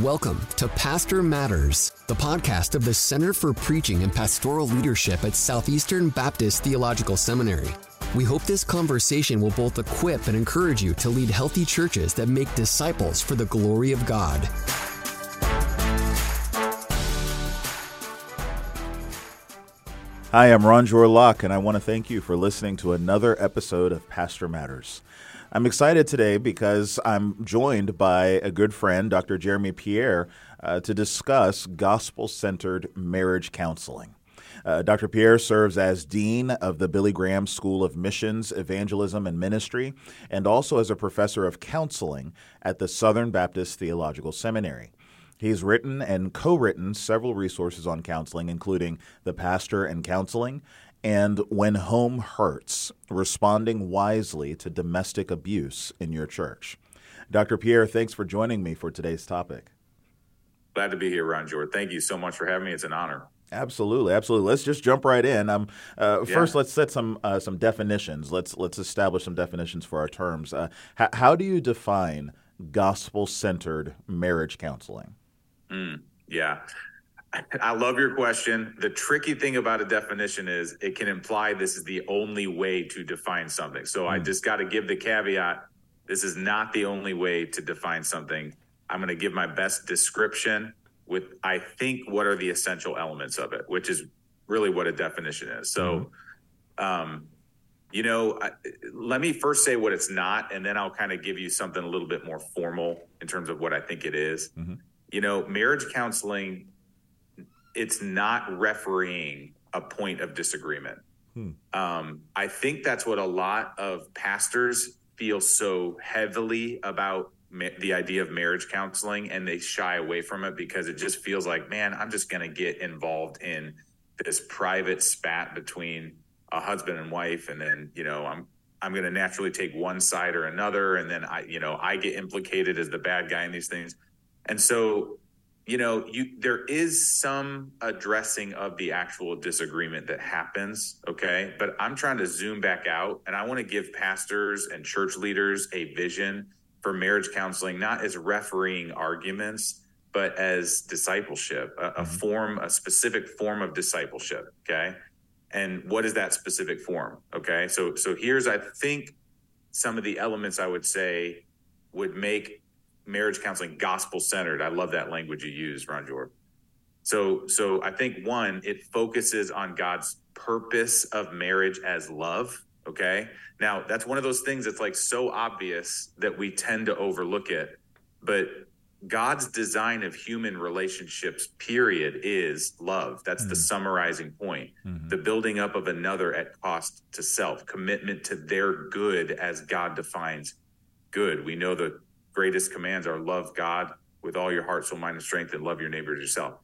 Welcome to Pastor Matters, the podcast of the Center for Preaching and Pastoral Leadership at Southeastern Baptist Theological Seminary. We hope this conversation will both equip and encourage you to lead healthy churches that make disciples for the glory of God. Hi, I'm Ronjour Locke, and I want to thank you for listening to another episode of Pastor Matters. I'm excited today because I'm joined by a good friend, Dr. Jeremy Pierre, uh, to discuss gospel centered marriage counseling. Uh, Dr. Pierre serves as Dean of the Billy Graham School of Missions, Evangelism, and Ministry, and also as a professor of counseling at the Southern Baptist Theological Seminary. He's written and co written several resources on counseling, including The Pastor and Counseling and When Home Hurts Responding Wisely to Domestic Abuse in Your Church. Dr. Pierre, thanks for joining me for today's topic. Glad to be here, Ronjour. Thank you so much for having me. It's an honor. Absolutely, absolutely. Let's just jump right in. Um, uh, yeah. First, let's set some uh, some definitions. Let's let's establish some definitions for our terms. Uh, h- how do you define gospel centered marriage counseling? Mm, yeah, I love your question. The tricky thing about a definition is it can imply this is the only way to define something. So mm. I hmm. just got to give the caveat this is not the only way to define something. I'm going to give my best description with, I think, what are the essential elements of it, which is really what a definition is. So, mm. um, you know, I, let me first say what it's not, and then I'll kind of give you something a little bit more formal in terms of what I think it is. Mm-hmm. You know, marriage counseling it's not refereeing a point of disagreement. Hmm. Um, I think that's what a lot of pastors feel so heavily about ma- the idea of marriage counseling, and they shy away from it because it just feels like, man, I'm just going to get involved in this private spat between a husband and wife, and then you know I'm I'm going to naturally take one side or another, and then I you know I get implicated as the bad guy in these things, and so you know you there is some addressing of the actual disagreement that happens okay? But i'm trying to zoom back out and i want to give pastors and church leaders a vision for marriage counseling not as refereeing arguments but as discipleship a, a mm-hmm. form a specific form of discipleship okay? And what is that specific form okay? So so here's i think some of the elements i would say would make marriage counseling gospel centered. I love that language you use, Ronjour. So, so I think one, it focuses on God's purpose of marriage as love. Okay. Now that's one of those things that's like so obvious that we tend to overlook it. But God's design of human relationships, period, is love. That's mm-hmm. the summarizing point. Mm-hmm. The building up of another at cost to self, commitment to their good as God defines good. We know the greatest commands are love God with all your heart, soul, mind, and strength, and love your neighbor as yourself.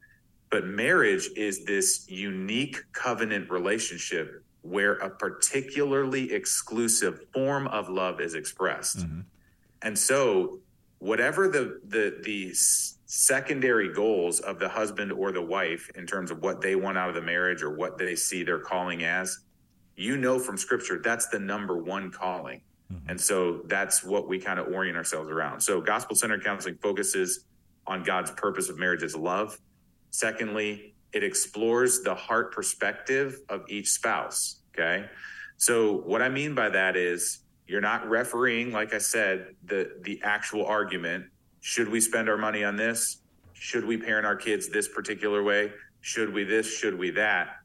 But marriage is this unique covenant relationship where a particularly exclusive form of love is expressed. Mm-hmm. And so, whatever the the the secondary goals of the husband or the wife in terms of what they want out of the marriage or what they see their calling as, you know from scripture that's the number one calling. Mm-hmm. And so that's what we kind of orient ourselves around. So gospel centered counseling focuses on God's purpose of marriage as love. Secondly, it explores the heart perspective of each spouse. Okay. So what I mean by that is you're not refereeing, like I said, the the actual argument. Should we spend our money on this? Should we parent our kids this particular way? Should we this? Should we that?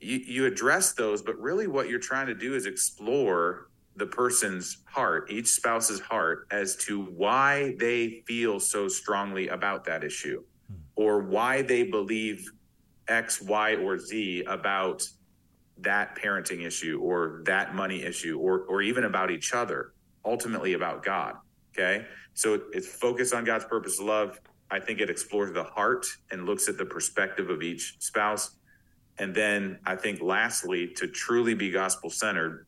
You, you address those, but really what you're trying to do is explore the person's heart, each spouse's heart, as to why they feel so strongly about that issue hmm. or why they believe X, Y, or Z about that parenting issue or that money issue or, or even about each other, ultimately about God. Okay. So it's focused on God's purpose of love. I think it explores the heart and looks at the perspective of each spouse. And then I think lastly, to truly be gospel centered,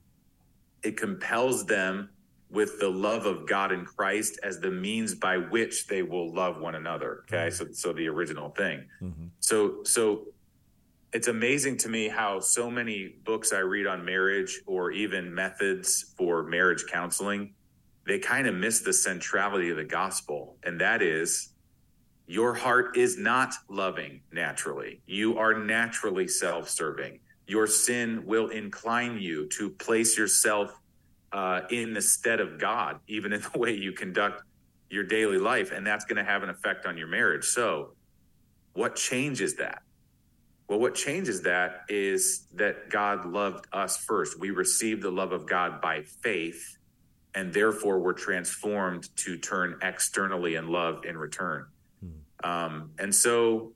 it compels them with the love of God in Christ as the means by which they will love one another. Okay. Mm-hmm. So, so the original thing. Mm-hmm. So, so it's amazing to me how so many books I read on marriage or even methods for marriage counseling, they kind of miss the centrality of the gospel. And that is your heart is not loving naturally. You are naturally self serving. Your sin will incline you to place yourself uh, in the stead of God, even in the way you conduct your daily life. And that's going to have an effect on your marriage. So, what changes that? Well, what changes that is that God loved us first. We received the love of God by faith, and therefore we're transformed to turn externally and love in return. Hmm. Um, and so,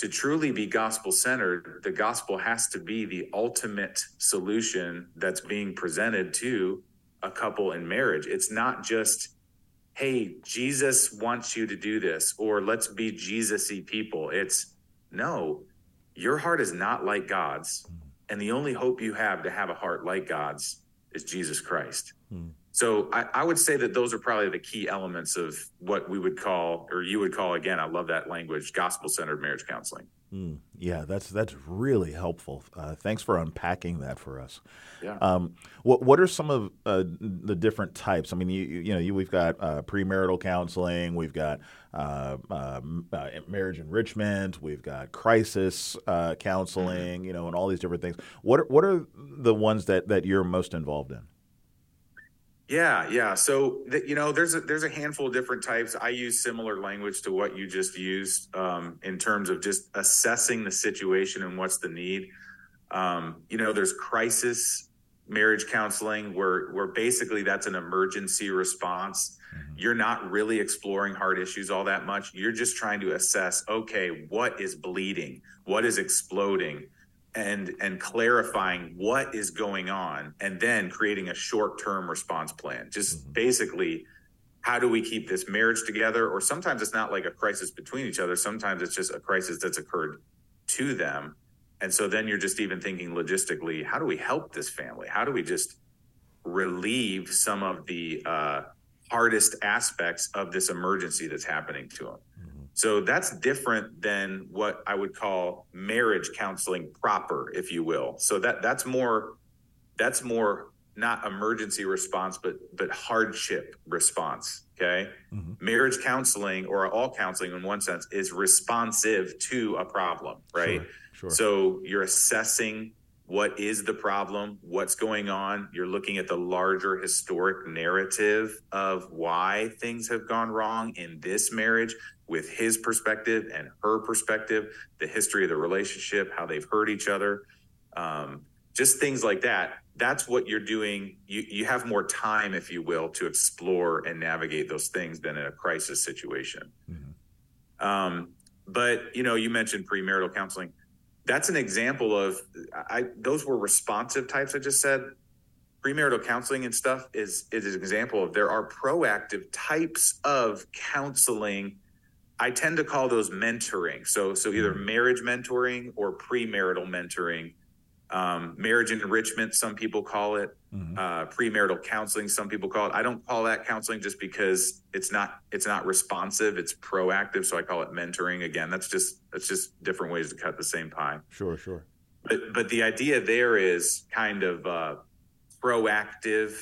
to truly be gospel centered, the gospel has to be the ultimate solution that's being presented to a couple in marriage. It's not just, hey, Jesus wants you to do this, or let's be Jesus y people. It's no, your heart is not like God's. And the only hope you have to have a heart like God's is Jesus Christ. Hmm. So I, I, would say that those are probably the key elements of what we would call, or you would call again, I love that language, gospel centered marriage counseling. Mm, yeah, that's that's really helpful. Uh, thanks for unpacking that for us. Yeah. Um, what what are some of uh, the different types? I mean, you you know, you, we've got uh, premarital counseling, we've got uh, um, uh, marriage enrichment, we've got crisis uh, counseling, mm-hmm. you know, and all these different things. What are, what are the ones that that you're most involved in? Yeah, yeah. So the, you know, there's a there's a handful of different types. I use similar language to what you just used um, in terms of just assessing the situation and what's the need. Um, you know, there's crisis marriage counseling where where basically that's an emergency response. Mm-hmm. You're not really exploring hard issues all that much. You're just trying to assess, okay, what is bleeding? What is exploding? And and clarifying what is going on and then creating a short-term response plan. Just mm-hmm. basically how do we keep this marriage together? Or sometimes it's not like a crisis between each other. Sometimes it's just a crisis that's occurred to them. And so then you're just even thinking logistically how do we help this family? How do we just relieve some of the uh, hardest aspects of this emergency that's happening to them so that's different than what I would call marriage counseling proper, if you will. So that that's more that's more not emergency response, but but hardship response. Okay, mm-hmm. marriage counseling or all counseling, in one sense, is responsive to a problem, right? Sure, sure. So you're assessing what is the problem, what's going on. You're looking at the larger historic narrative of why things have gone wrong in this marriage with his perspective and her perspective, the history of the relationship, how they've hurt each other, um, just things like that. That's what you're doing. You, you have more time, if you will, to explore and navigate those things than in a crisis situation. Mm-hmm. Um, but you know, you mentioned premarital counseling. That's an example of I, those were responsive types. I just said premarital counseling and stuff is is an example of there are proactive types of counseling I tend to call those mentoring. So so either mm-hmm. marriage mentoring or premarital mentoring. Um, marriage enrichment, some people call it. Mm-hmm. Uh, premarital counseling, some people call it. I don't call that counseling just because it's not it's not responsive. It's proactive, so I call it mentoring. Again, that's just that's just different ways to cut the same pie. Sure, sure. But but the idea there is kind of uh, proactive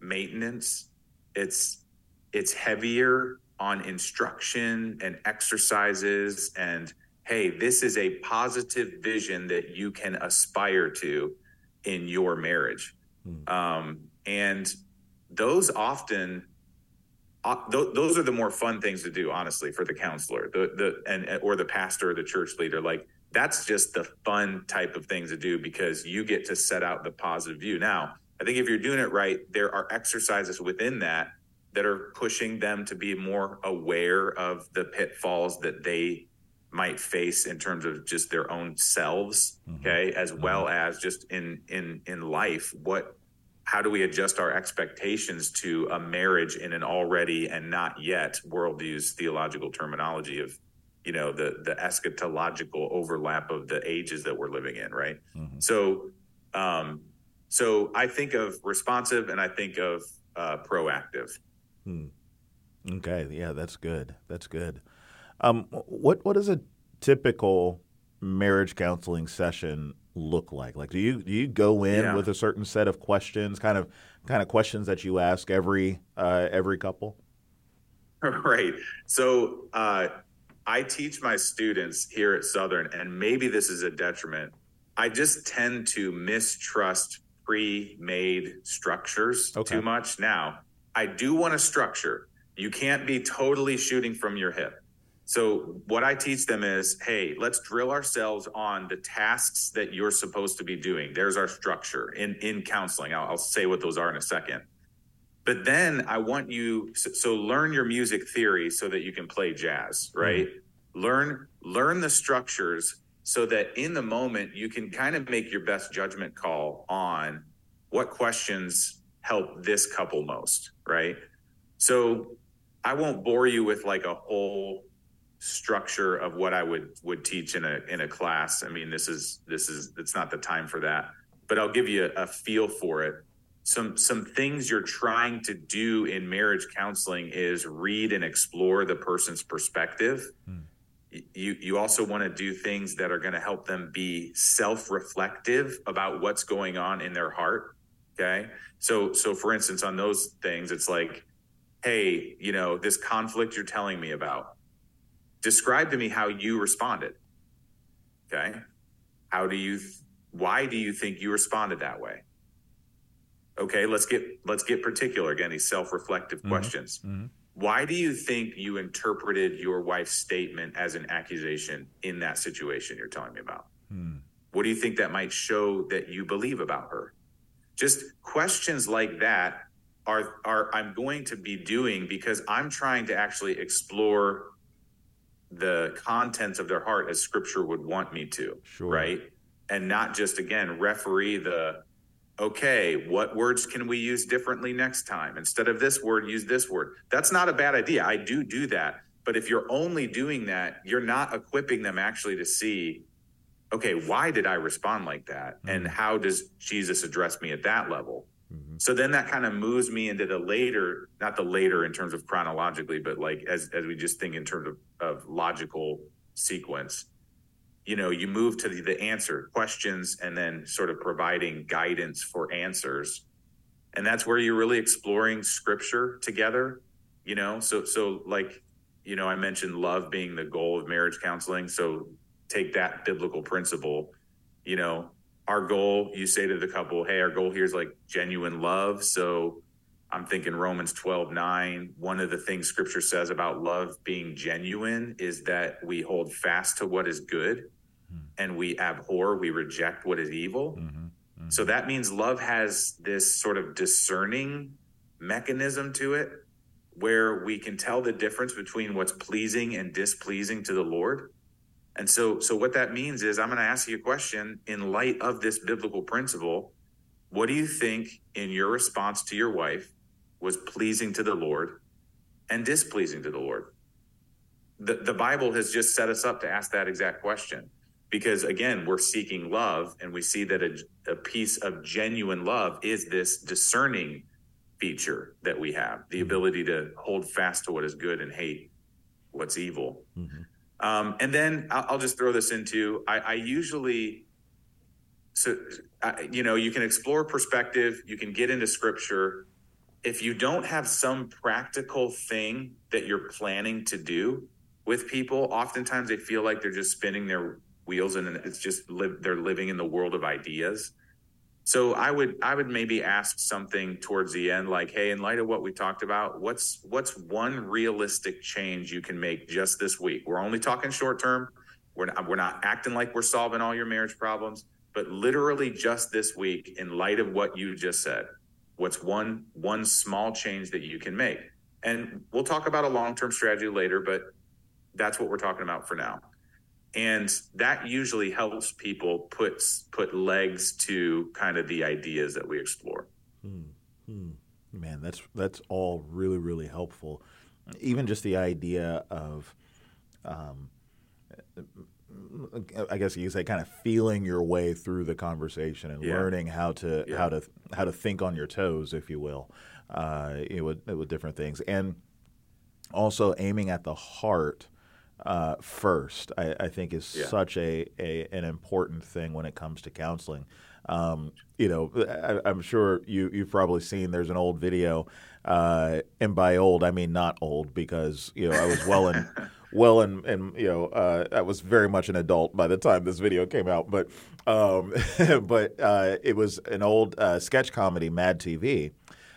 maintenance. It's it's heavier on instruction and exercises and hey this is a positive vision that you can aspire to in your marriage. Hmm. um, and those often uh, th- those are the more fun things to do honestly for the counselor the the and or the pastor or the church leader. Like that's just the fun type of things to do because you get to set out the positive view. Now i think if you're doing it right there are exercises within that that are pushing them to be more aware of the pitfalls that they might face in terms of just their own selves mm-hmm. okay as mm-hmm. well as just in in in life what how do we adjust our expectations to a marriage in an already and not yet worldviews theological terminology of you know the the eschatological overlap of the ages that we're living in right mm-hmm. so um so i think of responsive and i think of uh, proactive Hmm. Okay, yeah, that's good. That's good. Um, what what does a typical marriage counseling session look like? Like, do you do you go in yeah. with a certain set of questions, kind of kind of questions that you ask every uh, every couple? Right. So uh, I teach my students here at Southern, and maybe this is a detriment. I just tend to mistrust pre made structures okay. too much. Now, I do want a structure. You can't be totally shooting from your hip. So, what I teach them is hey, let's drill ourselves on the tasks that you're supposed to be doing. There's our structure in, in counseling. I'll, I'll say what those are in a second. But then I want you so, so learn your music theory so that you can play jazz, right? Mm-hmm. Learn learn the structures so that in the moment you can kind of make your best judgment call on what questions help this couple most, right? So I won't bore you with like a whole structure of what I would would teach in a in a class. I mean, this is this is it's not the time for that, but I'll give you a, a feel for it some some things you're trying to do in marriage counseling is read and explore the person's perspective hmm. you you also want to do things that are going to help them be self-reflective about what's going on in their heart okay so so for instance on those things it's like hey you know this conflict you're telling me about describe to me how you responded okay how do you why do you think you responded that way okay let's get let's get particular again these self-reflective mm-hmm. questions mm-hmm. why do you think you interpreted your wife's statement as an accusation in that situation you're telling me about mm. what do you think that might show that you believe about her just questions like that are are i'm going to be doing because i'm trying to actually explore the contents of their heart as scripture would want me to sure. right and not just again referee the okay, what words can we use differently next time? Instead of this word, use this word. That's not a bad idea. I do do that. But if you're only doing that, you're not equipping them actually to see, okay, why did I respond like that? Mm-hmm. And how does Jesus address me at that level? Mm-hmm. So then that kind of moves me into the later, not the later in terms of chronologically, but like as, as we just think in terms of, of logical sequence you know you move to the, the answer questions and then sort of providing guidance for answers. And that's where you're really exploring scripture together you know? So so like you know i mentioned love being the goal of marriage counseling. So take that biblical principle you know our goal you say to the couple hey our goal here is like genuine love so i'm thinking romans 12 9 one of the things scripture says about love being genuine is that we hold fast to what is good and we abhor, we reject what is evil. Mm-hmm. Mm-hmm. So that means love has this sort of discerning mechanism to it where we can tell the difference between what's pleasing and displeasing to the Lord. And so so what that means is I'm going to ask you a question in light of this biblical principle. What do you think in your response to your wife was pleasing to the Lord and displeasing to the Lord? The, the Bible has just set us up to ask that exact question because again we're seeking love and we see that a, a, piece of genuine love is this discerning feature that we have the ability to hold fast to what is good and hate what's evil mm-hmm. Um, and then I'll, just throw this into i, I usually so I, you know you can explore perspective you can get into scripture. If you don't have some practical thing that you're planning to do with people oftentimes they feel like they're just spinning their wheels and it's just live they're living in the world of ideas so i would i would maybe ask something towards the end like hey in light of what we talked about what's what's one realistic change you can make just this week? We're only talking short term. We're not, we're not acting like we're solving all your marriage problems but literally just this week in light of what you just said what's one one small change that you can make? And we'll talk about a long-term strategy later but that's what we're talking about for now and that usually helps people put put legs to kind of the ideas that we explore. Hmm. Hmm. Man, that's that's all really really helpful. Even just the idea of, um, I guess you could say, kind of feeling your way through the conversation and yeah. learning how to yeah. how to how to think on your toes, if you will, uh, you know, with, with different things, and also aiming at the heart uh, first, I, I, think is yeah. such a, a, an important thing when it comes to counseling. Um, you know, I, am sure you you've probably seen there's an old video, uh, and by old I mean not old because you know I was well in well, and and you know, uh, I was very much an adult by the time this video came out, but um, but uh, it was an old uh, sketch comedy, Mad TV.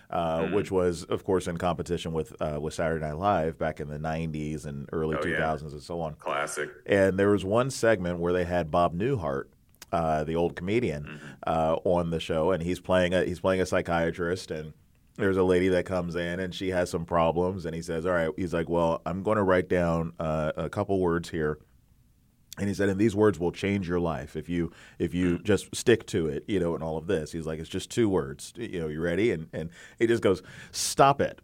Uh, mm-hmm. Which was, of course, in competition with uh, with Saturday Night Live back in the '90s and early oh, 2000s yeah. and so on. Classic. And there was one segment where they had Bob Newhart, uh, the old comedian, mm-hmm. uh, on the show, and he's playing a he's playing a psychiatrist, and there's a lady that comes in and she has some problems, and he says, "All right," he's like, "Well, I'm going to write down uh, a couple words here." And he said, and these words will change your life if you if you mm. just stick to it, you know, and all of this. He's like, it's just two words. You know, you ready? And and he just goes, stop it.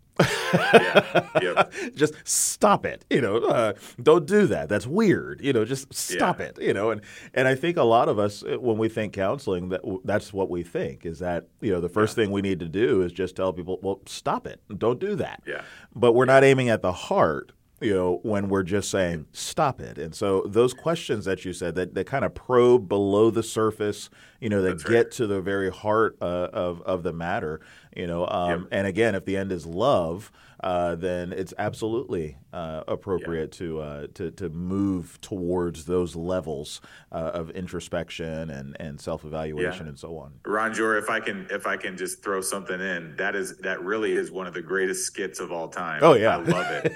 yeah. Yep. just stop it. You know, uh, don't do that. That's weird. You know, just stop yeah. it. You know, and and I think a lot of us, uh, when we think counseling, that that's what we think is that you know the first yeah. thing we need to do is just tell people, well, stop it. Don't do that. Yeah. But we're not aiming at the heart you know, when we're just saying, stop it. And so those questions that you said that, that kind of probe below the surface, you know, that get to the very heart uh, of, of the matter, you know, um, yep. and again, if the end is love, uh, then it's absolutely uh, appropriate to, uh, to to move towards those levels uh, of introspection and, and self evaluation yeah. and so on. Ronjour, if I can if I can just throw something in, that is that really is one of the greatest skits of all time. Oh yeah, I love it.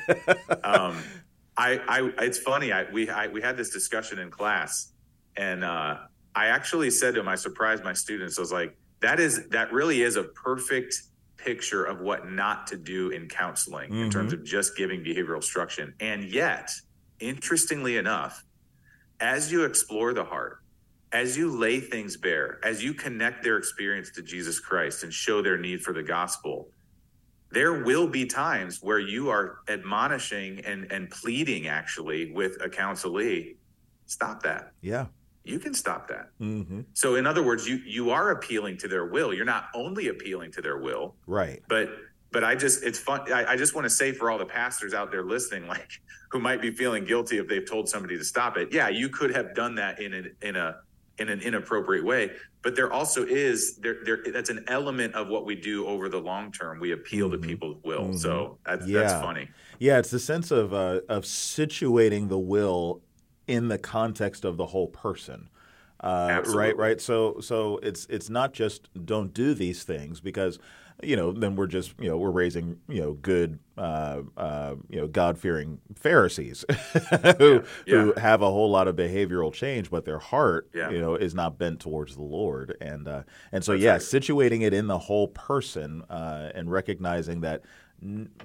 um, I, I it's funny. I we I, we had this discussion in class, and uh, I actually said to him, I surprised my students. I was like, that is that really is a perfect picture of what not to do in counseling mm-hmm. in terms mm-hmm. of just giving behavioral instruction. And yet, interestingly enough, as you explore the heart, as you lay things bare, as you connect their experience to Jesus Christ and show their need for the gospel, there will be times where you are admonishing and, and pleading actually with a counselee, stop that. Yeah you can stop that. Mm-hmm. So, in other words, you you are appealing to their will. You're not only appealing to their will, right? But but I just it's fun. I, I just want to say for all the pastors out there listening, like who might be feeling guilty if they've told somebody to stop it. Yeah, you could have done that in a in a in an inappropriate way. But there also is there there that's an element of what we do over the long term. We appeal mm-hmm. to people's will. Mm-hmm. So that's, yeah. that's funny. Yeah, it's the sense of uh, of situating the will in the context of the whole person. Uh, right, right. So, so it's it's not just don't do these things because you know then we're just you know we're raising you know good uh, uh, you know God fearing Pharisees who yeah. Yeah. who have a whole lot of behavioral change, but their heart yeah. you know is not bent towards the Lord, and uh, and so That's yeah, right. situating it in the whole person uh, and recognizing that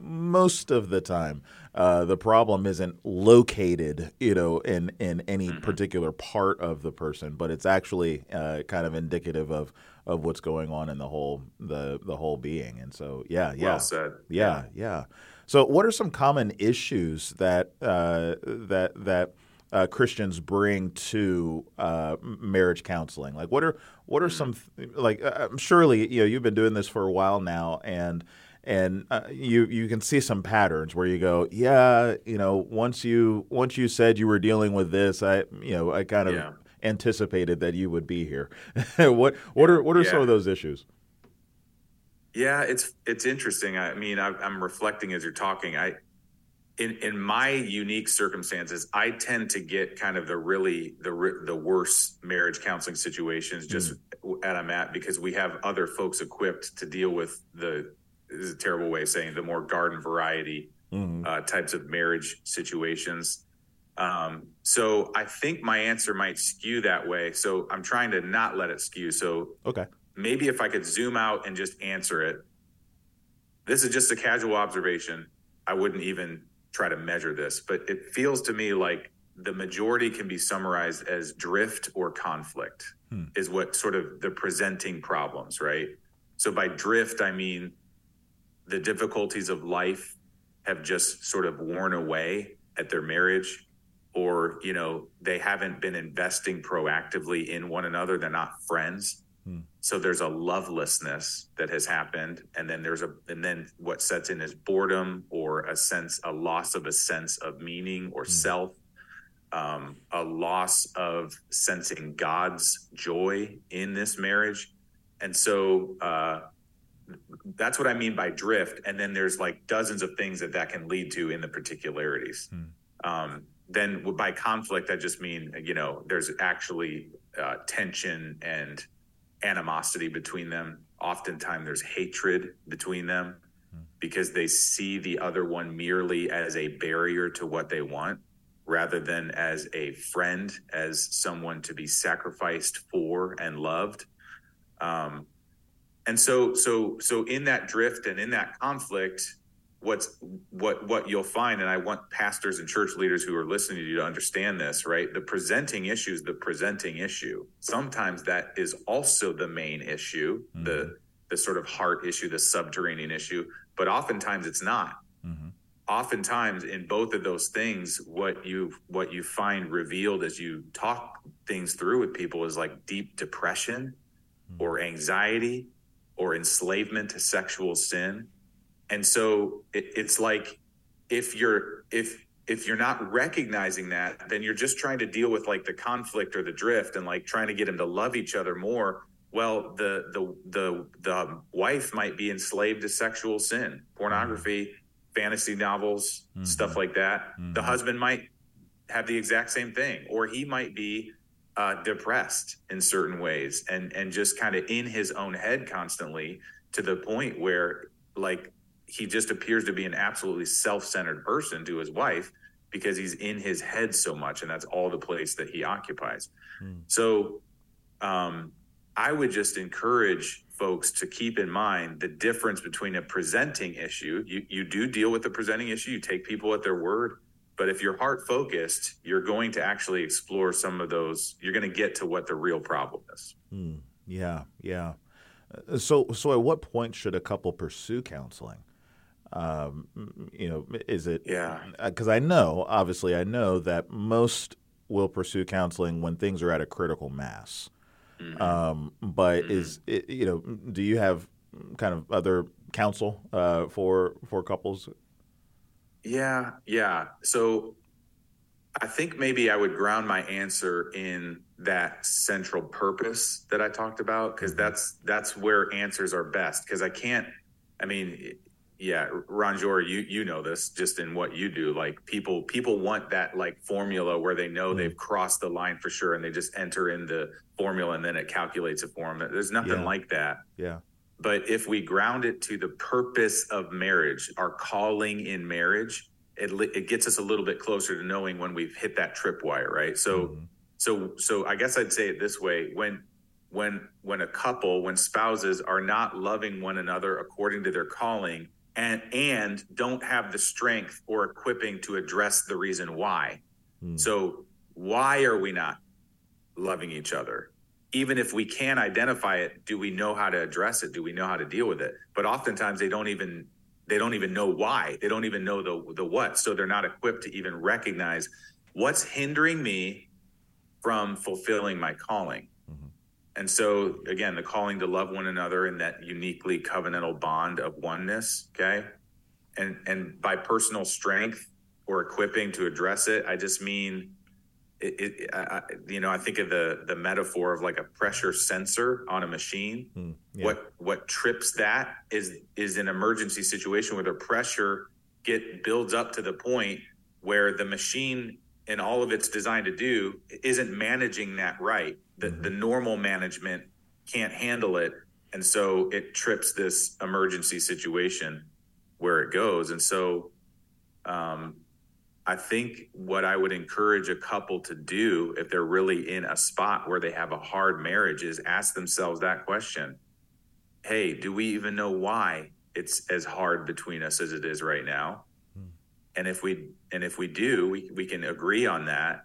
most of the time uh, the problem isn't located you know in in any mm-hmm. particular part of the person but it's actually uh, kind of indicative of of what's going on in the whole the the whole being and so yeah yeah well said. yeah yeah so what are some common issues that uh, that that uh, Christians bring to uh, marriage counseling? Like, what are what are mm-hmm. some like? Uh, surely, you know, you've been doing this for a while now, and and uh, you you can see some patterns where you go, yeah, you know, once you once you said you were dealing with this, I you know I kind of yeah. anticipated that you would be here. what what are what are yeah. some of those issues? Yeah, it's it's interesting. I mean, I, I'm reflecting as you're talking. I in in my unique circumstances, I tend to get kind of the really the the worst marriage counseling situations just mm. at I'm at because we have other folks equipped to deal with the is a terrible way of saying the more garden variety mm-hmm. uh, types of marriage situations. Um, so I think my answer might skew that way. So I'm trying to not let it skew. So okay, maybe if I could zoom out and just answer it. This is just a casual observation. I wouldn't even try to measure this, but it feels to me like the majority can be summarized as drift or conflict hmm. is what sort of the presenting problems, right? So by drift, I mean the difficulties of life have just sort of worn away at their marriage or you know they haven't been investing proactively in one another they're not friends hmm. so there's a lovelessness that has happened and then there's a and then what sets in is boredom or a sense a loss of a sense of meaning or hmm. self um, a loss of sensing god's joy in this marriage and so uh, that's what I mean by drift. And then there's like dozens of things that that can lead to in the particularities. Hmm. Um, then by conflict, I just mean you know there's actually uh, tension and animosity between them. Oftentimes, there's hatred between them because they see the other one merely as a barrier to what they want rather than as a friend, as someone to be sacrificed for and loved. Um, and so, so, so in that drift and in that conflict, what's what what you'll find, and I want pastors and church leaders who are listening to you to understand this, right? The presenting issue is the presenting issue. Sometimes that is also the main issue, mm-hmm. the the sort of heart issue, the subterranean issue, but oftentimes it's not. Mm-hmm. Oftentimes, in both of those things, what you what you find revealed as you talk things through with people is like deep depression, mm-hmm. or anxiety, or enslavement to sexual sin, and so it, it's like if you're if if you're not recognizing that, then you're just trying to deal with like the conflict or the drift and like trying to get them to love each other more well the the the the wife might be enslaved to sexual sin pornography mm-hmm. fantasy novels mm-hmm. stuff like that mm-hmm. the husband might have the exact same thing or he might be uh, depressed in certain ways and and just kind of in his own head constantly to the point where like he just appears to be an absolutely self-centered person to his wife because he's in his head so much and that's all the place that he occupies mm. so um I would just encourage folks to keep in mind the difference between a presenting issue. You, you do deal with the presenting issue, you take people at their word. But if you're heart focused, you're going to actually explore some of those. You're going to get to what the real problem is. Hmm. yeah, yeah. Uh, so, so at what point should a couple pursue counseling? Um, you know, is it? Yeah. Because uh, I know, obviously, I know that most will pursue counseling when things are at a critical mass. Mm-hmm. Um, but mm-hmm. is it, you know, do you have kind of other counsel uh, for for couples? Yeah, yeah. So I think maybe I would ground my answer in that central purpose that I talked about because mm-hmm. that's that's where answers are best because I can't. I mean, yeah, Ronjour, you you know this just in what you do. Like people people want that like formula where they know mm-hmm. they've crossed the line for sure, and they just enter in the formula and then it calculates a formula. There's nothing yeah. like that. Yeah. But if we ground it to the purpose of marriage, our calling in marriage, it it gets us a little bit closer to knowing when we've hit that tripwire, right? So mm-hmm. so so I guess I'd say it this way: when when when a couple, when spouses are not loving one another according to their calling and and don't have the strength or equipping to address the reason why. Mm. So why are we not loving each other? Even if we can identify it, do we know how to address it? Do we know how to deal with it? But oftentimes they don't even they don't even know why. They don't even know the the what. So they're not equipped to even recognize what's hindering me from fulfilling my calling. Mm-hmm. And so, again, the calling to love one another in that uniquely covenantal bond of oneness. Okay. And, and by personal strength or equipping to address it, I just mean, it, it I, you know, I think of the, the metaphor of like a pressure sensor on a machine. Mm, yeah. What, what trips that is, is an emergency situation where the pressure get builds up to the point where the machine and all of it's designed to do isn't managing that right the, mm-hmm. the normal management can't handle it and so it trips this emergency situation where it goes and so um, i think what i would encourage a couple to do if they're really in a spot where they have a hard marriage is ask themselves that question. Hey do we even know why it's as hard between us as it is right now? Mm. and if we and if we do we, we can agree on that.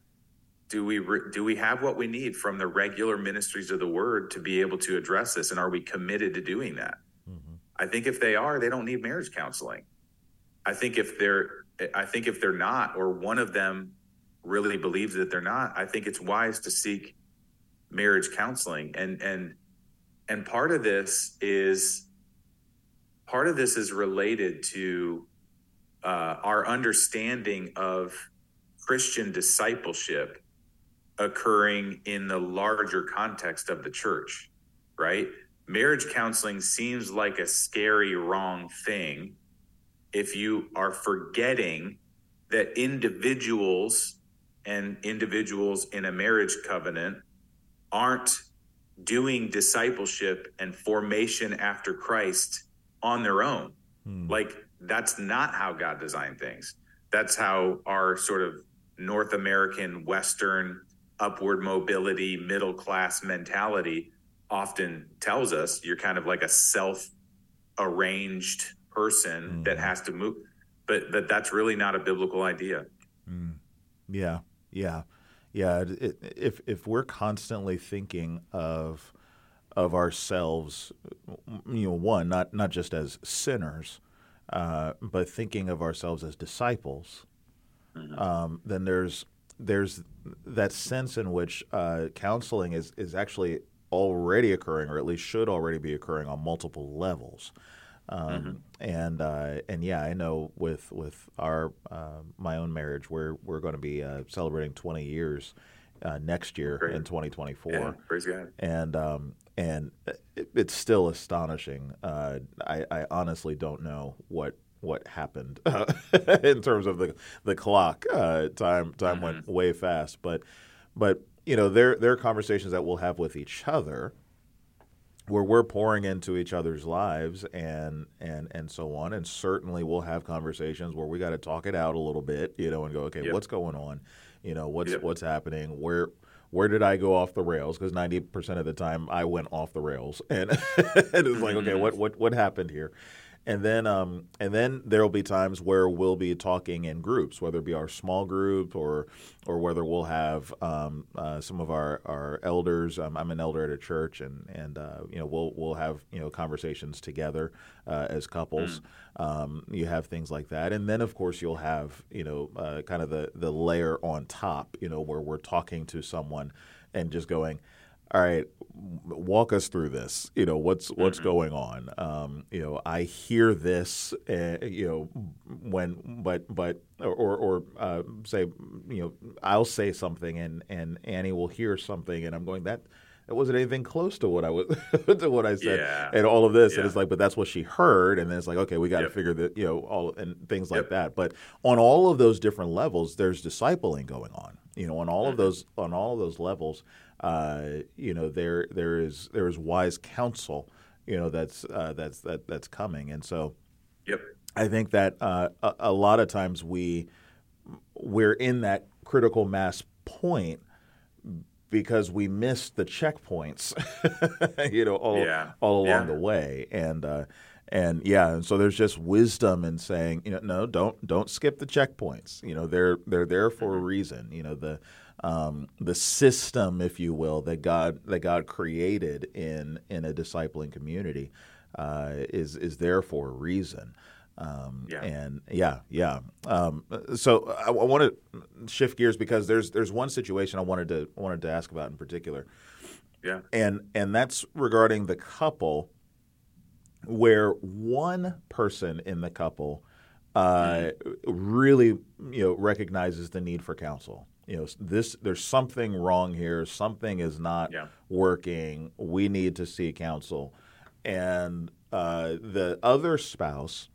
Do we re- do we have what we need from the regular ministries of the word to be able to address this? And are we committed to doing that? Mm-hmm. i think if they are they don't need marriage counseling. I think if they're i think if they're not or one of them really believes that they're not i think it's wise to seek marriage counseling and and and part of this is part of this is related to uh, our understanding of christian discipleship occurring in the larger context of the church, right? Marriage counseling seems like a scary, wrong thing if you are forgetting that individuals and individuals in a marriage covenant aren't doing discipleship and formation after Christ on their own. Hmm. Like that's not how God designed things. That's how our sort of North American Western upward mobility middle class mentality often tells us you're kind of like a self arranged person mm. that has to move but that that's really not a biblical idea mm. yeah yeah yeah it, if if we're constantly thinking of of ourselves you know one not not just as sinners uh, but thinking of ourselves as disciples mm-hmm. um, then there's there's that sense in which uh, counseling is is actually already occurring, or at least should already be occurring on multiple levels. Um, mm-hmm. And uh, and yeah, I know with with our uh, my own marriage, we're we're going to be uh, celebrating 20 years uh, next year Great. in 2024. Yeah, praise God. And um, and it, it's still astonishing. Uh, I, I honestly don't know what what happened uh, in terms of the the clock. Uh, time time mm-hmm. went way fast, but but you know there there are conversations that we'll have with each other where we're pouring into each other's lives and and and so on and certainly we'll have conversations where we got to talk it out a little bit you know and go okay yep. what's going on you know what's yep. what's happening where where did I go off the rails because 90% of the time I went off the rails and, and it's like okay mm-hmm. what what what happened here and then um, and then there will be times where we'll be talking in groups, whether it be our small group or or whether we'll have um, uh, some of our, our elders. Um, I'm an elder at a church, and and uh, you know we'll we'll have you know conversations together uh, as couples. Mm. you have things like that, and then of course you'll have you know uh, kind of the the layer on top, you know, where we're talking to someone and just going all right, walk us through this. You know, what's what's mm-hmm. going on? Um, you know, I hear this. Uh, you know, when but but or or uh, say you know I'll say something and and Annie will hear something and I'm going that it wasn't anything close to what I was to what I said yeah. and all of this yeah. and it's like but that's what she heard and then it's like okay we got to yep. figure that you know all and things like yep. that but on all of those different levels there's discipling going on you know on all mm-hmm. of those on all of those levels uh, you know there there is there is wise counsel you know that's uh, that's that that's coming and so yep I think that uh, a, a, lot of times we we're in that critical mass point because we missed the checkpoints you know all yeah. all along yeah. the way and uh, and yeah and so there's just wisdom in saying you know no don't don't skip the checkpoints you know they're they're there for a mm-hmm. reason you know the um, the system, if you will, that God that God created in in a discipling community uh, is is there for a reason. Um, yeah. And yeah, yeah. Um, so I, I want to shift gears because there's there's one situation I wanted to wanted to ask about in particular. Yeah. And and that's regarding the couple where one person in the couple uh, mm-hmm. really you know recognizes the need for counsel you know this there's something wrong here. Something is not yeah. working. We need to see counsel. And uh, the other spouse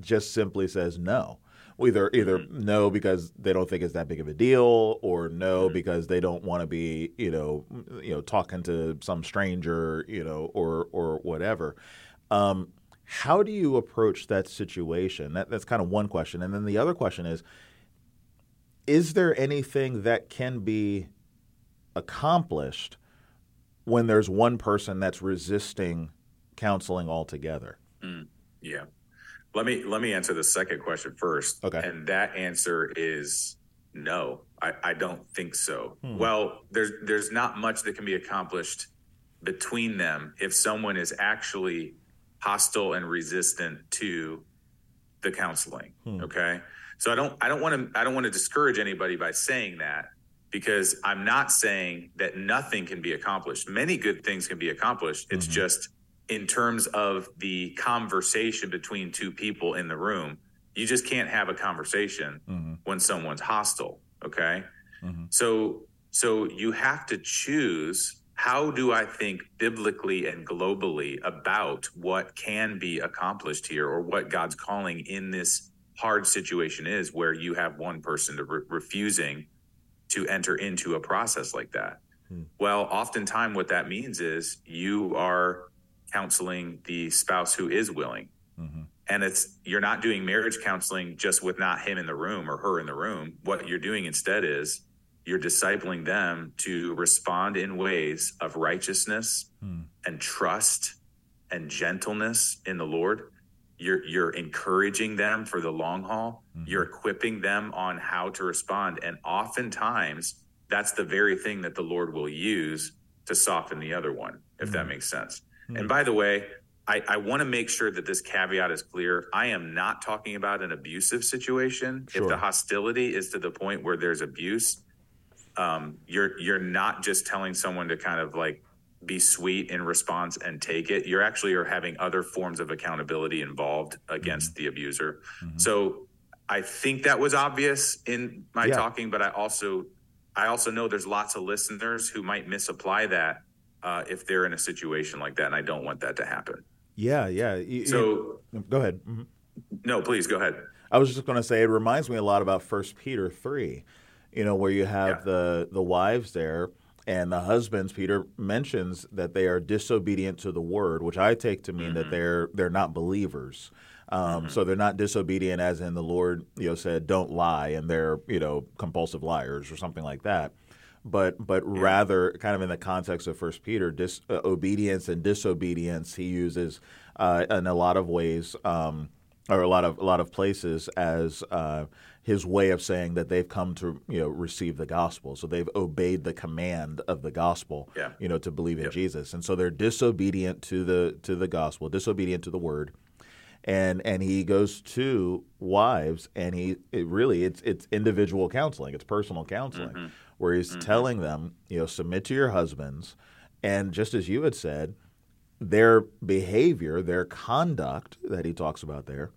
just simply says no. Either either mm-hmm. no because they don't think it's that big of a deal or no mm-hmm. because they don't want to be you know you know talking to some stranger you know or or whatever. Um, how do you approach that situation? That, that's kind of one question. And then the other question is is there anything that can be accomplished when there's one person that's resisting counseling altogether? Mm, yeah. Let me let me answer the second question first. Okay. And that answer is no. I, I don't think so. Hmm. Well, there's there's not much that can be accomplished between them if someone is actually hostile and resistant to the counseling. Hmm. Okay. So I don't I don't want to I don't want to discourage anybody by saying that because I'm not saying that nothing can be accomplished. Many good things can be accomplished. It's mm-hmm. just in terms of the conversation between two people in the room, you just can't have a conversation mm-hmm. when someone's hostile, okay? Mm-hmm. So so you have to choose how do I think biblically and globally about what can be accomplished here or what God's calling in this hard situation is where you have one person to re- refusing to enter into a process like that. Hmm. Well, oftentimes what that means is you are counseling the spouse who is willing. Mm-hmm. And it's you're not doing marriage counseling just with not him in the room or her in the room. What you're doing instead is you're discipling them to respond in ways of righteousness hmm. and trust and gentleness in the Lord. You're you're encouraging them for the long haul. Mm-hmm. You're equipping them on how to respond. And oftentimes that's the very thing that the Lord will use to soften the other one, if mm-hmm. that makes sense. Mm-hmm. And by the way, I, I want to make sure that this caveat is clear. I am not talking about an abusive situation. Sure. If the hostility is to the point where there's abuse, um, you're you're not just telling someone to kind of like be sweet in response and take it. You're actually are having other forms of accountability involved against the abuser. Mm-hmm. So I think that was obvious in my yeah. talking, but I also I also know there's lots of listeners who might misapply that uh, if they're in a situation like that, and I don't want that to happen. Yeah, yeah. You, so you, go ahead. Mm-hmm. No, please go ahead. I was just going to say it reminds me a lot about First Peter three, you know, where you have yeah. the the wives there and the husbands. Peter mentions that they are disobedient to the word, which I take to mean mm-hmm. that they're they're not believers. Um, mm-hmm. So they're not disobedient, as in the Lord, you know, said, "Don't lie," and they're you know compulsive liars or something like that. But but yeah. rather, kind of in the context of First Peter, dis, uh, obedience and disobedience, he uses uh, in a lot of ways, um, or a lot of a lot of places as. Uh, his way of saying that they've come to you know receive the gospel so they've obeyed the command of the gospel yeah. you know to believe in yep. jesus and so they're disobedient to the to the gospel disobedient to the word and and he goes to wives and he it really it's it's individual counseling it's personal counseling mm-hmm. where he's mm-hmm. telling them you know submit to your husbands and just as you had said their behavior their conduct that he talks about there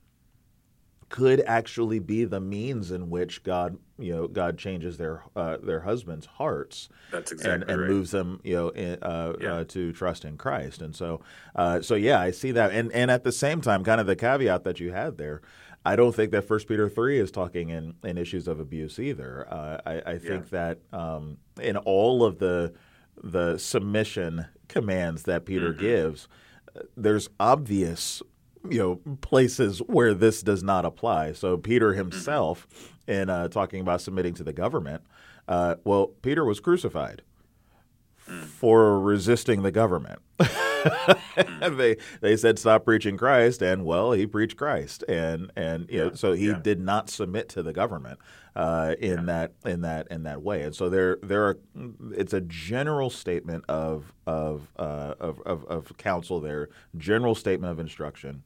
could actually be the means in which God, you know, God changes their uh, their husbands' hearts. That's exactly and, and right. moves them, you know, in, uh, yeah. uh, to trust in Christ. And so, uh, so yeah, I see that. And and at the same time, kind of the caveat that you had there. I don't think that First Peter three is talking in, in issues of abuse either. Uh, I, I, think yeah. that um, in all of the the submission commands that Peter mm-hmm. gives, there's obvious you know places where this does not apply. So Peter mm-hmm. himself, in uh, talking about submitting to the government, uh, well, Peter was crucified mm. for resisting the government. Mm. they they said stop preaching Christ, and well, he preached Christ, and and you yeah. know, so he yeah. did not submit to the government uh, in yeah. that in that in that way. And so there there are it's a general statement of of, uh, of of of counsel there, general statement of instruction.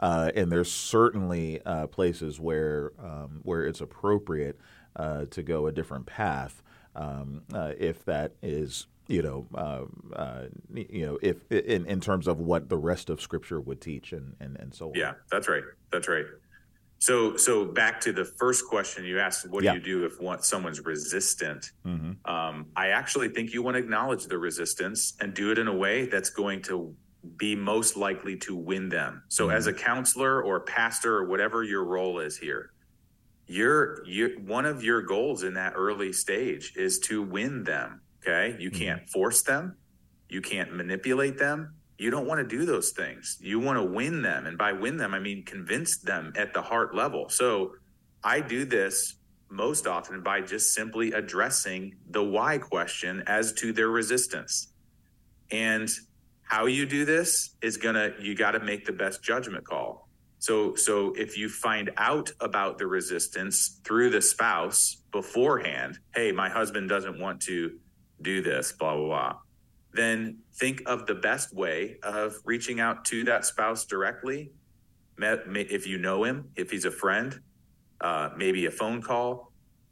Uh, and there's certainly uh, places where um, where it's appropriate uh, to go a different path um, uh, if that is you know uh, uh, you know if in, in terms of what the rest of Scripture would teach and and, and so on. Yeah, that's right. That's right. So so back to the first question you asked, what yeah. do you do if one, someone's resistant? Mm-hmm. Um, I actually think you want to acknowledge the resistance and do it in a way that's going to be most likely to win them. So mm-hmm. as a counselor or pastor or whatever your role is here, your you one of your goals in that early stage is to win them, okay? You mm-hmm. can't force them, you can't manipulate them. You don't want to do those things. You want to win them and by win them I mean convince them at the heart level. So I do this most often by just simply addressing the why question as to their resistance. And how you do this is gonna you got to make the best judgment call. So so if you find out about the resistance through the spouse beforehand hey my husband doesn't want to do this blah blah blah then think of the best way of reaching out to that spouse directly. If you know him if he's a friend uh, maybe a phone call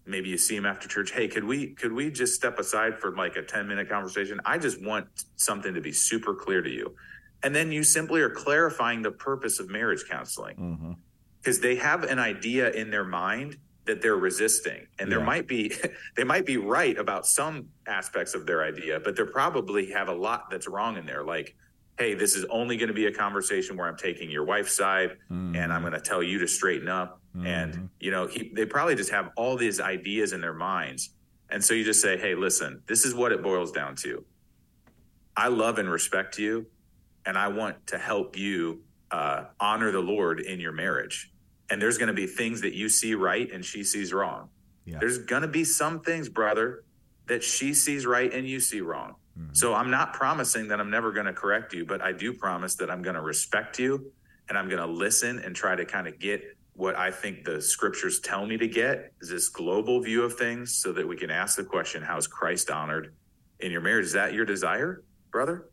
maybe you see him after church. Hey could we could we just step aside for like a 10 minute conversation? I just want something to be super clear to you. And then you simply are clarifying the purpose of marriage counseling. Because mm-hmm. they have an idea in their mind that they're resisting. And yeah. there might be they might be right about some aspects of their idea but they probably have a lot that's wrong in there. Like hey, this is only going to be a conversation where I'm taking your wife's side mm-hmm. and I'm going to tell you to straighten up. Mm-hmm. And, you know, he, they probably just have all these ideas in their minds. And so you just say, hey, listen, this is what it boils down to. I love and respect you, and I want to help you uh, honor the Lord in your marriage. And there's going to be things that you see right and she sees wrong. Yeah. There's going to be some things, brother, that she sees right and you see wrong. Mm-hmm. So I'm not promising that I'm never going to correct you, but I do promise that I'm going to respect you and I'm going to listen and try to kind of get what I think the scriptures tell me to get is this global view of things so that we can ask the question, how is Christ honored in your marriage? Is that your desire, brother?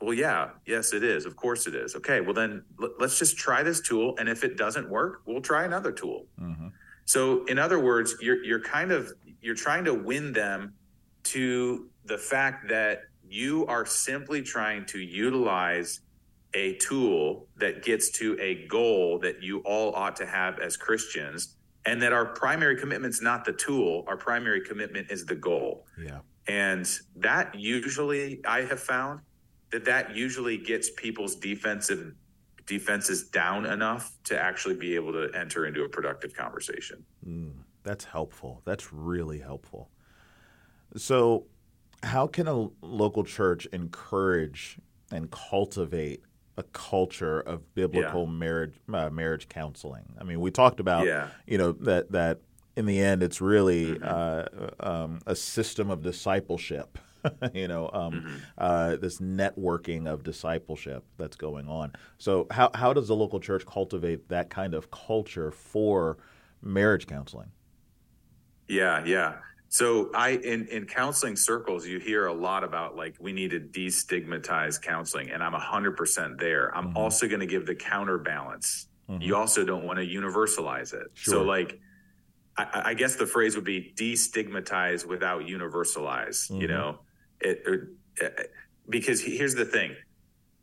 Well, yeah, yes, it is. Of course it is. Okay, well, then let's just try this tool. And if it doesn't work, we'll try another tool. Mm-hmm. So, in other words, you're, you're kind of you're trying to win them to the fact that you are simply trying to utilize a tool that gets to a goal that you all ought to have as Christians, and that our primary commitment is not the tool, our primary commitment is the goal. Yeah. And that usually, I have found that that usually gets people's defensive defenses down enough to actually be able to enter into a productive conversation. Mm, that's helpful. That's really helpful. So, how can a local church encourage and cultivate a culture of biblical yeah. marriage uh, marriage counseling? I mean, we talked about yeah. you know that that in the end it's really mm-hmm. uh, um, a system of discipleship. you know, um, mm-hmm. uh, this networking of discipleship that's going on. So, how how does the local church cultivate that kind of culture for marriage counseling? Yeah, yeah. So I in in counseling circles, you hear a lot about like we need to destigmatize counseling, and I'm hundred percent there. I'm mm-hmm. also going to give the counterbalance. Mm-hmm. You also don't want to universalize it. Sure. So like, I, I, guess the phrase would be destigmatize without universalize. Mm-hmm. You know, it, it, it, because here's the thing: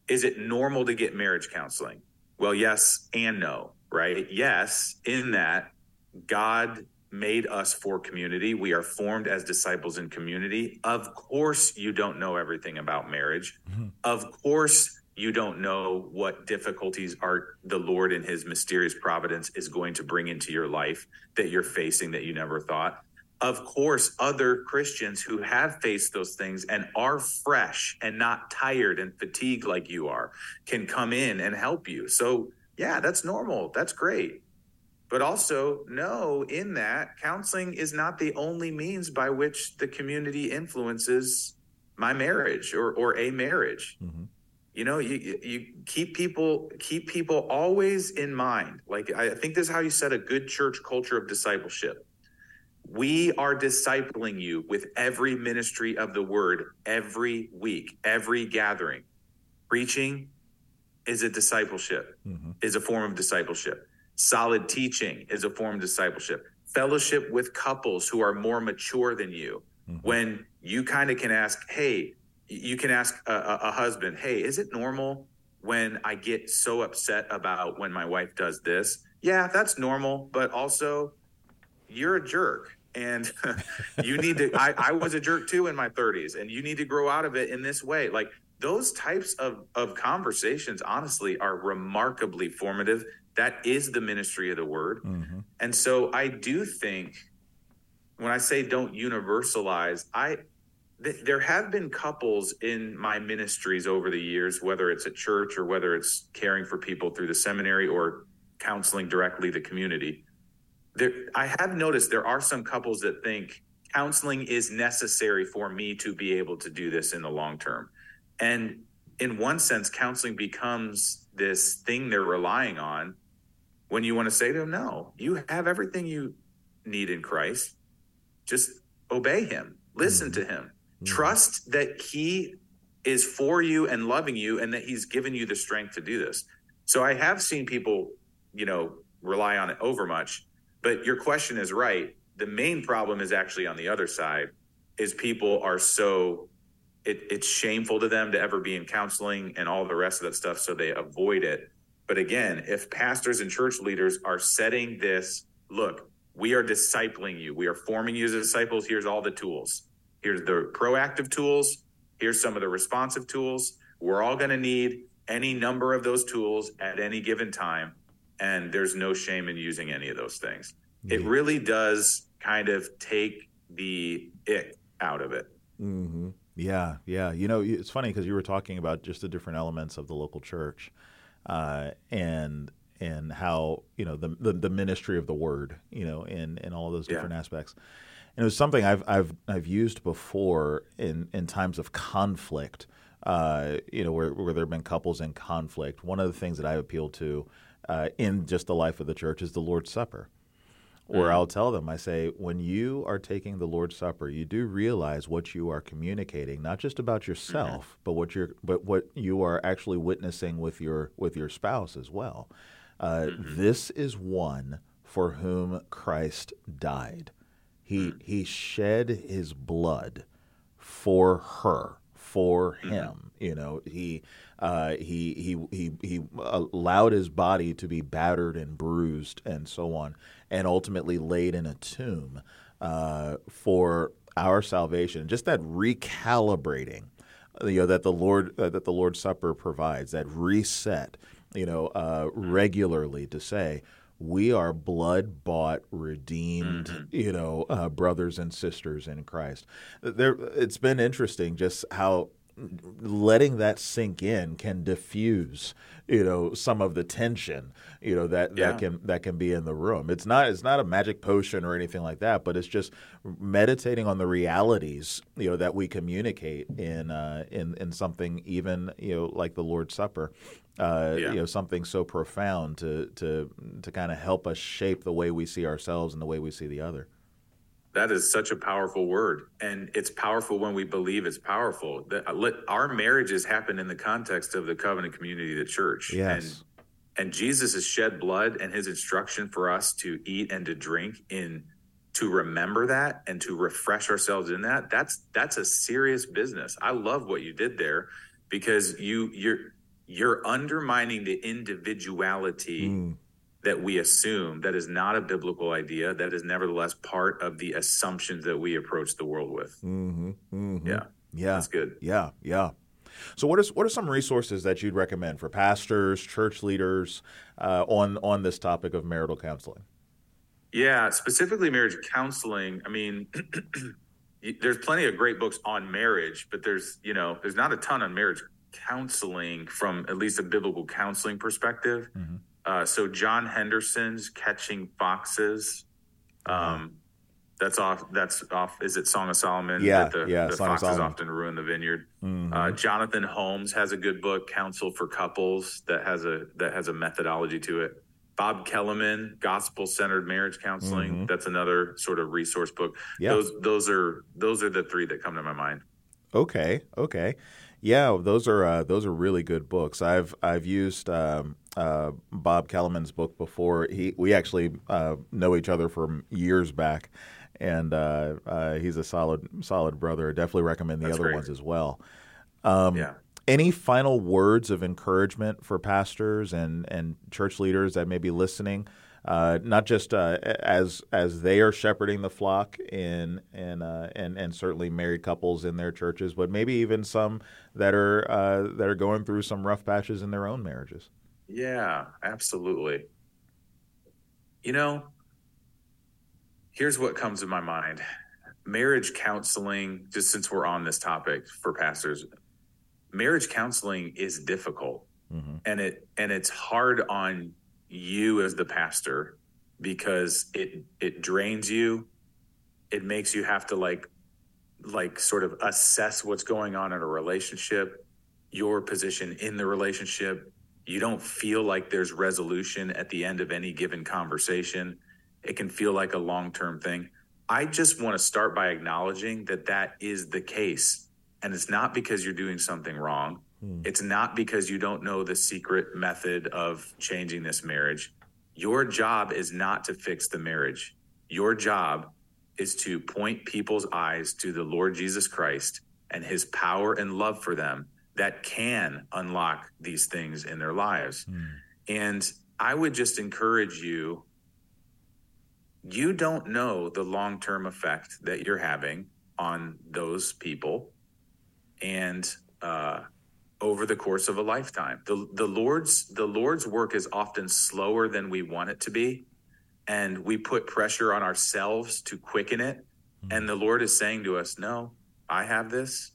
is it normal to get marriage counseling? Well, yes and no. Right? Yes, in that God made us for community. We are formed as disciples in community. Of course, you don't know everything about marriage. Mm-hmm. Of course, you don't know what difficulties are the Lord in his mysterious providence is going to bring into your life that you're facing that you never thought. Of course, other Christians who have faced those things and are fresh and not tired and fatigued like you are can come in and help you. So, yeah, that's normal. That's great but also know in that counseling is not the only means by which the community influences my marriage or or a marriage. Mm-hmm. you know you you keep people keep people always in mind. Like i think this is how you set a good church culture of discipleship. We are discipling you with every ministry of the word every week every gathering. Preaching is a discipleship. Mm-hmm. is a form of discipleship Solid teaching is a form of discipleship. Fellowship with couples who are more mature than you. Mm-hmm. When you kind of can ask, hey, you can ask a, a, husband, hey, is it normal when I get so upset about when my wife does this? Yeah, that's normal, but also you're a jerk and you need to I, I was a jerk too in my 30s and you need to grow out of it in this way like those types of, of conversations honestly are remarkably formative that is the ministry of the word. Mm-hmm. And so I do think when I say don't universalize, I th- there have been couples in my ministries over the years, whether it's at church or whether it's caring for people through the seminary or counseling directly the community. There, I have noticed there are some couples that think counseling is necessary for me to be able to do this in the long term. And in one sense, counseling becomes this thing they're relying on when you want to say to them, no, you have everything you need in Christ. Just obey him, listen mm-hmm. to him, mm-hmm. trust that he is for you and loving you and that he's given you the strength to do this. So I have seen people, you know, rely on it over much, but your question is right. The main problem is actually on the other side is people are so it, it's shameful to them to ever be in counseling and all the rest of that stuff so they avoid it but again, if pastors and church leaders are setting this, look, we are discipling you, we are forming you as disciples. Here's all the tools. Here's the proactive tools. Here's some of the responsive tools. we're all going to need any number of those tools at any given time. And there's no shame in using any of those things. Yeah. It really does kind of take the ick out of it. Mm-hmm. Yeah, yeah. You know, it's funny because you were talking about just the different elements of the local church, uh, and and how you know the, the, the ministry of the word, you know, in in all those different yeah. aspects. And it was something I've I've I've used before in in times of conflict. Uh, you know, where where there have been couples in conflict. One of the things that I appeal to uh, in just the life of the church is the Lord's Supper. Or mm-hmm. I'll tell them, I say, when you are taking the Lord's Supper, you do realize what you are communicating, not just about yourself, mm-hmm. but what you're, but what you are actually witnessing with your with your spouse as well. Uh, mm-hmm. This is one for whom Christ died. He mm. he shed his blood for her, for mm-hmm. him. You know, he uh, he he he he allowed his body to be battered and bruised and so on, and ultimately laid in a tomb uh, for our salvation. Just that recalibrating, you know, that the Lord uh, that the Lord's Supper provides, that reset, you know, uh, regularly to say we are blood bought, redeemed, mm-hmm. you know, uh, brothers and sisters in Christ. There, it's been interesting just how letting that sink in can diffuse you know some of the tension you know that yeah. that can that can be in the room it's not it's not a magic potion or anything like that but it's just meditating on the realities you know that we communicate in uh, in in something even you know like the lord's supper uh, yeah. you know something so profound to to to kind of help us shape the way we see ourselves and the way we see the other that is such a powerful word and it's powerful when we believe it's powerful that uh, our marriages happen in the context of the covenant community the church yes. and and jesus has shed blood and his instruction for us to eat and to drink in to remember that and to refresh ourselves in that that's that's a serious business i love what you did there because you you're you're undermining the individuality mm. that we assume that is not a biblical idea that is nevertheless part of the assumptions that we approach the world with. Mm-hmm, mm-hmm. yeah. Yeah. That's good. Yeah yeah. So what is what are some resources that you'd recommend for pastors church leaders uh, on on this topic of marital counseling? Yeah specifically marriage counseling. I mean there's plenty of great books on marriage but there's you know there's not a ton on marriage counseling from at least a biblical counseling perspective mm-hmm uh, so John Henderson's Catching Foxes. Um, that's off. That's off. Is it Song of Solomon? Yeah, the, yeah. The foxes often ruin the vineyard. Mm-hmm. Uh, Jonathan Holmes has a good book, Counsel for Couples, that has a that has a methodology to it. Bob Kellemen, Gospel Centered Marriage Counseling. Mm-hmm. That's another sort of resource book. Yeah. Those those are those are the three that come to my mind. Okay. Okay. Yeah, those are uh, those are really good books. I've I've used um, uh, Bob Kellemen's book before. He we actually uh, know each other from years back, and uh, uh, he's a solid solid brother. I definitely recommend the That's other great. ones as well. Um, yeah. Any final words of encouragement for pastors and and church leaders that may be listening? Uh, not just uh, as as they are shepherding the flock in and uh, and and certainly married couples in their churches, but maybe even some that are uh, that are going through some rough patches in their own marriages. Yeah, absolutely. You know, here's what comes to my mind marriage counseling, just since we're on this topic for pastors, marriage counseling is difficult. Mm-hmm. And it and it's hard on you as the pastor because it it drains you. It makes you have to like like sort of assess what's going on in a relationship, your position in the relationship, you don't feel like there's resolution at the end of any given conversation. It can feel like a long term thing. I just want to start by acknowledging that that is the case. And it's not because you're doing something wrong. Hmm. It's not because you don't know the secret method of changing this marriage. Your job is not to fix the marriage. Your job is to point people's eyes to the Lord Jesus Christ and his power and love for them that can unlock these things in their lives. Mm. And I would just encourage you you don't know the long term effect that you're having on those people. And uh, over the course of a lifetime. The the Lord's the Lord's work is often slower than we want it to be, and we put pressure on ourselves to quicken it. Mm-hmm. And the Lord is saying to us, "No, I have this.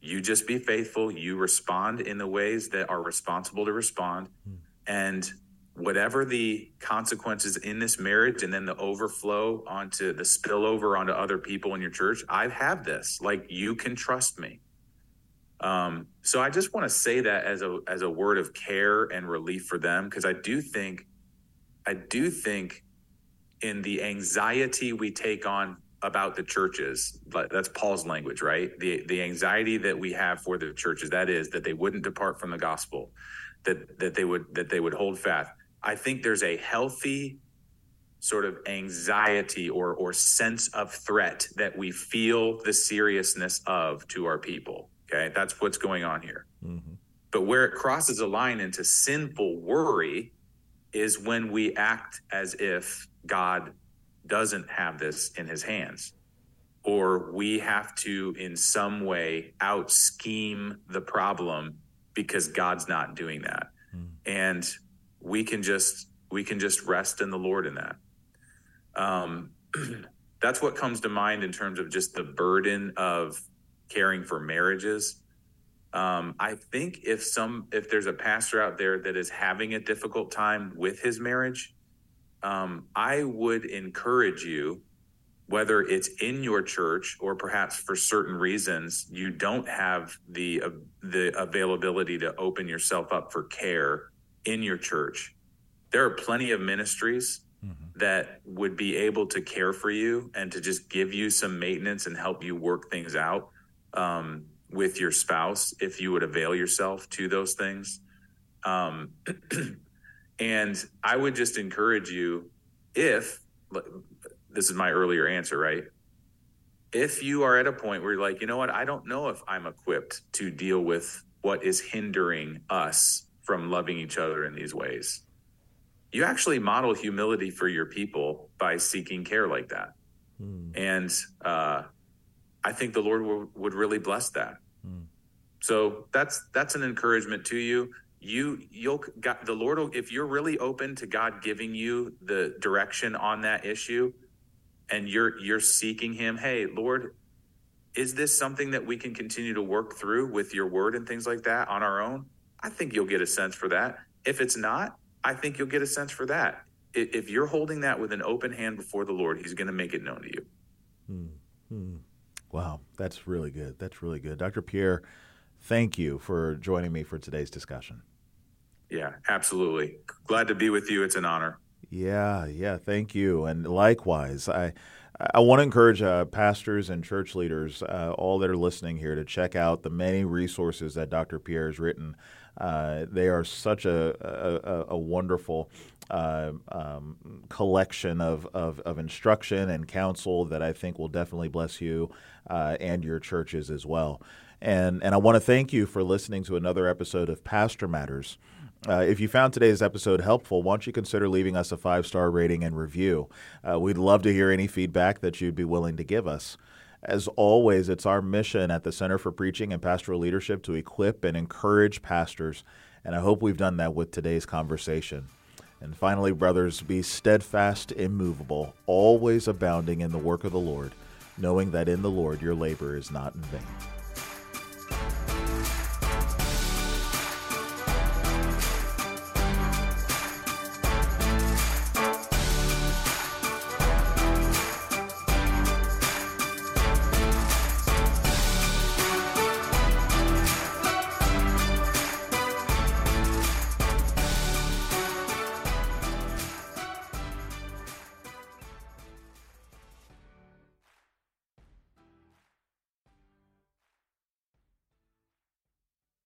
You just be faithful. You respond in the ways that are responsible to respond, mm-hmm. and whatever the consequences in this marriage and then the overflow onto the spillover onto other people in your church, I have this. Like you can trust me. Um, so I just want to say that as a as a word of care and relief for them because I do think I do think in the anxiety we take on about the churches that's paul's language right the the anxiety that we have for the churches that is that they wouldn't depart from the gospel that that they would that they would hold fast I think there's a healthy sort of anxiety or or sense of threat that we feel the seriousness of to our people. Okay, that's what's going on here. Mm-hmm. But where it crosses a line into sinful worry is when we act as if God doesn't have this in his hands or we have to in some way out scheme the problem because God's not doing that. Mm. And we can just we can just rest in the Lord in that. Um, that's what comes to mind in terms of just the burden of caring for marriages. Um, I think if some if there's a pastor out there that is having a difficult time with his marriage, um, I would encourage you, whether it's in your church or perhaps for certain reasons you don't have the uh, the availability to open yourself up for care in your church. There are plenty of ministries mm-hmm. that would be able to care for you and to just give you some maintenance and help you work things out um, with your spouse if you would avail yourself to those things. Um, and I would just encourage you if this is my earlier answer, right? If you are at a point where you're like, you know what, I don't know if I'm equipped to deal with what is hindering us from loving each other in these ways. You actually model humility for your people by seeking care like that. Mm. And uh, I think the Lord w- would really bless that. Mm. So that's that's an encouragement to you. You you'll got the Lord will, if you're really open to God giving you the direction on that issue and you're you're seeking him, hey, Lord, is this something that we can continue to work through with your word and things like that on our own? I think you'll get a sense for that. If it's not, I think you'll get a sense for that. If you're holding that with an open hand before the Lord, He's going to make it known to you. Hmm. Hmm. Wow, that's really good. That's really good. Dr. Pierre, thank you for joining me for today's discussion. Yeah, absolutely. Glad to be with you. It's an honor. Yeah, yeah, thank you. And likewise, I I want to encourage uh, pastors and church leaders, uh, all that are listening here, to check out the many resources that Dr. Pierre has written uh, they are such a, a, a wonderful uh, um, collection of, of, of, instruction and counsel that I think will definitely bless you uh, and your churches as well. And, and I want to thank you for listening to another episode of Pastor Matters. Uh, if you found today's episode helpful, why don't you consider leaving us a five star rating and review? Uh, we'd love to hear any feedback that you'd be willing to give us. As always, it's our mission at the Center for Preaching and Pastoral Leadership to equip and encourage pastors, and I hope we've done that with today's conversation. And finally, brothers, be steadfast, immovable, always abounding in the work of the Lord, knowing that in the Lord your labor is not in vain.